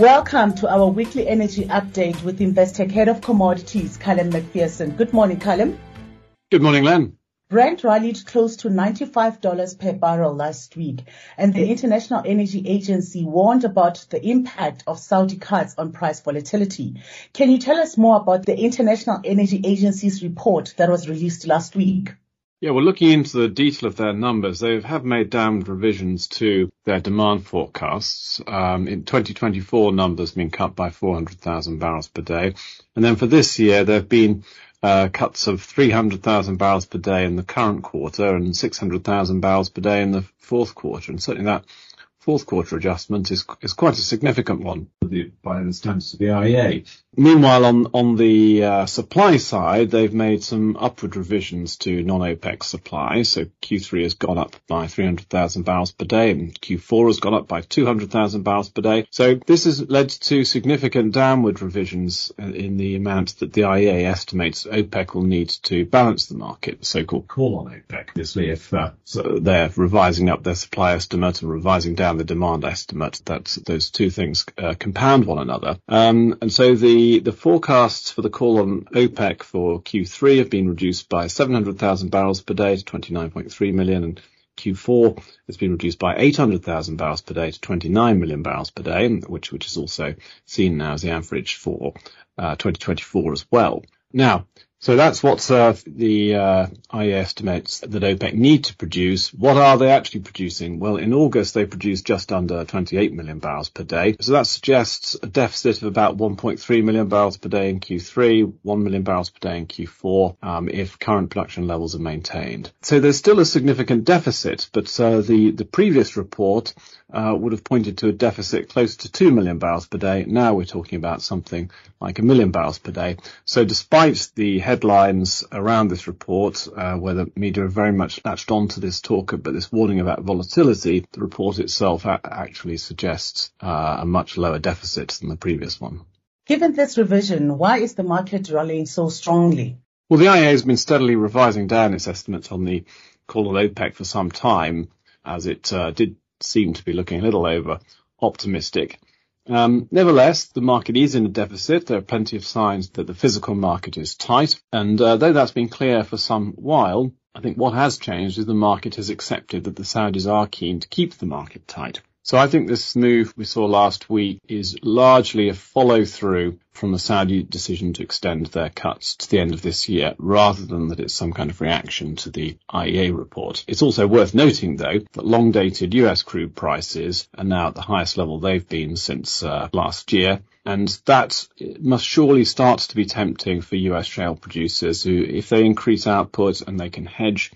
Welcome to our weekly energy update with Investec Head of Commodities, Callum Macpherson. Good morning, Callum. Good morning, Len. Brent rallied close to $95 per barrel last week, and the International Energy Agency warned about the impact of Saudi cuts on price volatility. Can you tell us more about the International Energy Agency's report that was released last week? Yeah, well, looking into the detail of their numbers, they have made downward revisions to their demand forecasts. Um, in 2024, numbers been cut by 400,000 barrels per day. And then for this year, there have been uh, cuts of 300,000 barrels per day in the current quarter and 600,000 barrels per day in the fourth quarter. And certainly that fourth quarter adjustment is is quite a significant one by the standards of the IEA. Meanwhile, on on the uh, supply side, they've made some upward revisions to non-OPEC supply. So Q3 has gone up by 300,000 barrels per day, and Q4 has gone up by 200,000 barrels per day. So this has led to significant downward revisions in the amount that the IEA estimates OPEC will need to balance the market, the so-called call on OPEC. Obviously, if uh, so they're revising up their supply estimate and revising down the demand estimate, that those two things uh, compound one another. Um, and so the, the forecasts for the call on OPEC for Q3 have been reduced by 700,000 barrels per day to 29.3 million and Q4 has been reduced by 800,000 barrels per day to 29 million barrels per day, which, which is also seen now as the average for uh, 2024 as well. Now, so that's what uh, the uh, IEA estimates that OPEC need to produce. What are they actually producing? Well, in August they produced just under 28 million barrels per day. So that suggests a deficit of about 1.3 million barrels per day in Q3, 1 million barrels per day in Q4, um, if current production levels are maintained. So there's still a significant deficit, but uh, the the previous report uh, would have pointed to a deficit close to 2 million barrels per day. Now we're talking about something like a million barrels per day. So despite the headlines around this report, uh, where the media have very much latched onto this talk, but this warning about volatility, the report itself a- actually suggests uh, a much lower deficit than the previous one. Given this revision, why is the market rallying so strongly? Well, the IEA has been steadily revising down its estimates on the call on OPEC for some time, as it uh, did seem to be looking a little over optimistic. Um, nevertheless, the market is in a deficit. There are plenty of signs that the physical market is tight. And uh, though that's been clear for some while, I think what has changed is the market has accepted that the Saudis are keen to keep the market tight. So I think this move we saw last week is largely a follow through from the Saudi decision to extend their cuts to the end of this year, rather than that it's some kind of reaction to the IEA report. It's also worth noting, though, that long dated US crude prices are now at the highest level they've been since uh, last year. And that must surely start to be tempting for US shale producers who, if they increase output and they can hedge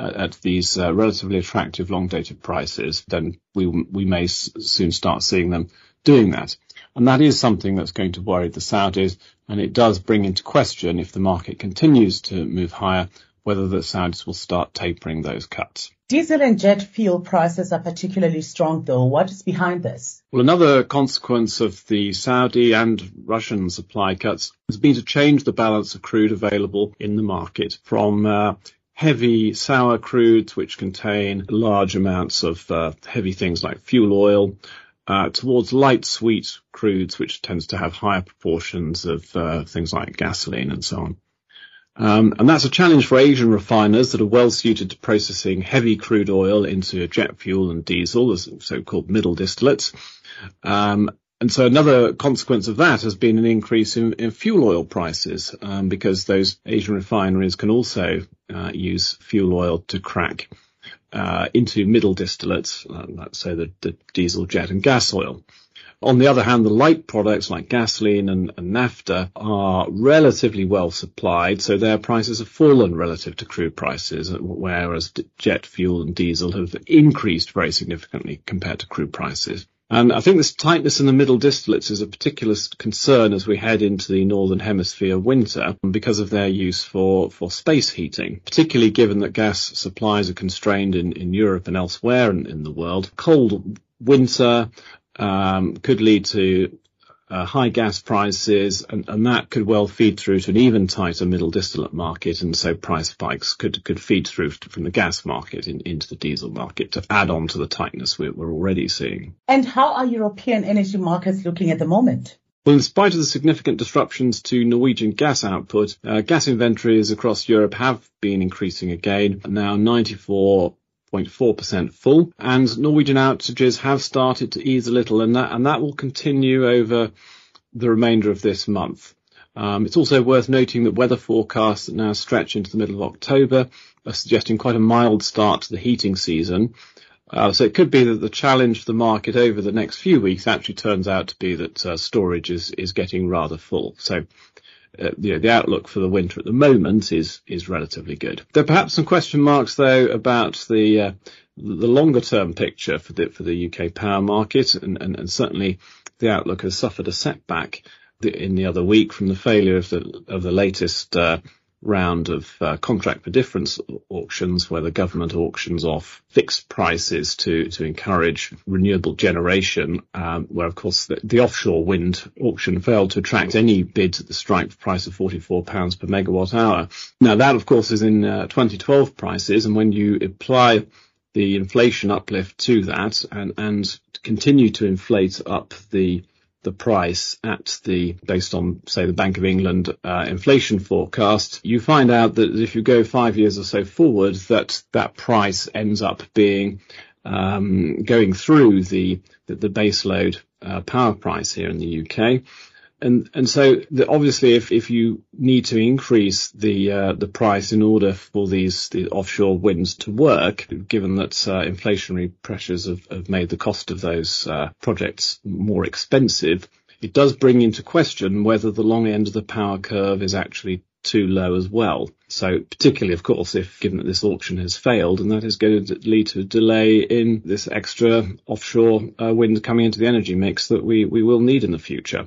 at these uh, relatively attractive long-dated prices, then we we may s- soon start seeing them doing that. And that is something that's going to worry the Saudis, and it does bring into question if the market continues to move higher, whether the Saudis will start tapering those cuts. Diesel and jet fuel prices are particularly strong though. What is behind this? Well, another consequence of the Saudi and Russian supply cuts has been to change the balance of crude available in the market from uh, heavy sour crudes, which contain large amounts of uh, heavy things like fuel oil, uh, towards light sweet crudes, which tends to have higher proportions of uh, things like gasoline and so on. Um, and that's a challenge for Asian refiners that are well suited to processing heavy crude oil into jet fuel and diesel, as so-called middle distillates. Um, and so another consequence of that has been an increase in, in fuel oil prices, um, because those Asian refineries can also uh, use fuel oil to crack uh, into middle distillates, uh, let's say the, the, diesel, jet, and gas oil. On the other hand, the light products like gasoline and, and naphtha are relatively well supplied, so their prices have fallen relative to crude prices, whereas jet fuel and diesel have increased very significantly compared to crude prices. And I think this tightness in the middle distillates is a particular concern as we head into the northern hemisphere winter because of their use for, for space heating, particularly given that gas supplies are constrained in, in Europe and elsewhere in, in the world. Cold winter um, could lead to high gas prices, and, and, that could well feed through to an even tighter middle distillate market, and so price spikes could could feed through from the gas market in, into the diesel market to add on to the tightness we're, we're already seeing. And how are European energy markets looking at the moment? Well, in spite of the significant disruptions to Norwegian gas output, uh, gas inventories across Europe have been increasing again, now 94 0.4% full, and Norwegian outages have started to ease a little, and that and that will continue over the remainder of this month. Um, it's also worth noting that weather forecasts that now stretch into the middle of October are suggesting quite a mild start to the heating season. Uh, so it could be that the challenge for the market over the next few weeks actually turns out to be that uh, storage is is getting rather full. So uh, you know, the outlook for the winter at the moment is is relatively good. There are perhaps some question marks though about the uh, the longer term picture for the for the UK power market, and, and, and certainly the outlook has suffered a setback in the other week from the failure of the of the latest uh, round of uh, contract for difference auctions where the government auctions off fixed prices to, to encourage renewable generation, um, where of course the, the, offshore wind auction failed to attract any bids at the strike price of £44 per megawatt hour. Now that of course is in uh, 2012 prices and when you apply the inflation uplift to that and, and continue to inflate up the the price at the, based on, say, the Bank of England uh, inflation forecast, you find out that if you go five years or so forward, that that price ends up being um, going through the the, the baseload uh, power price here in the UK and and so the, obviously if, if you need to increase the uh, the price in order for these the offshore winds to work, given that uh, inflationary pressures have, have made the cost of those uh, projects more expensive, it does bring into question whether the long end of the power curve is actually too low as well. So particularly, of course, if given that this auction has failed, and that is going to lead to a delay in this extra offshore uh, wind coming into the energy mix that we, we will need in the future.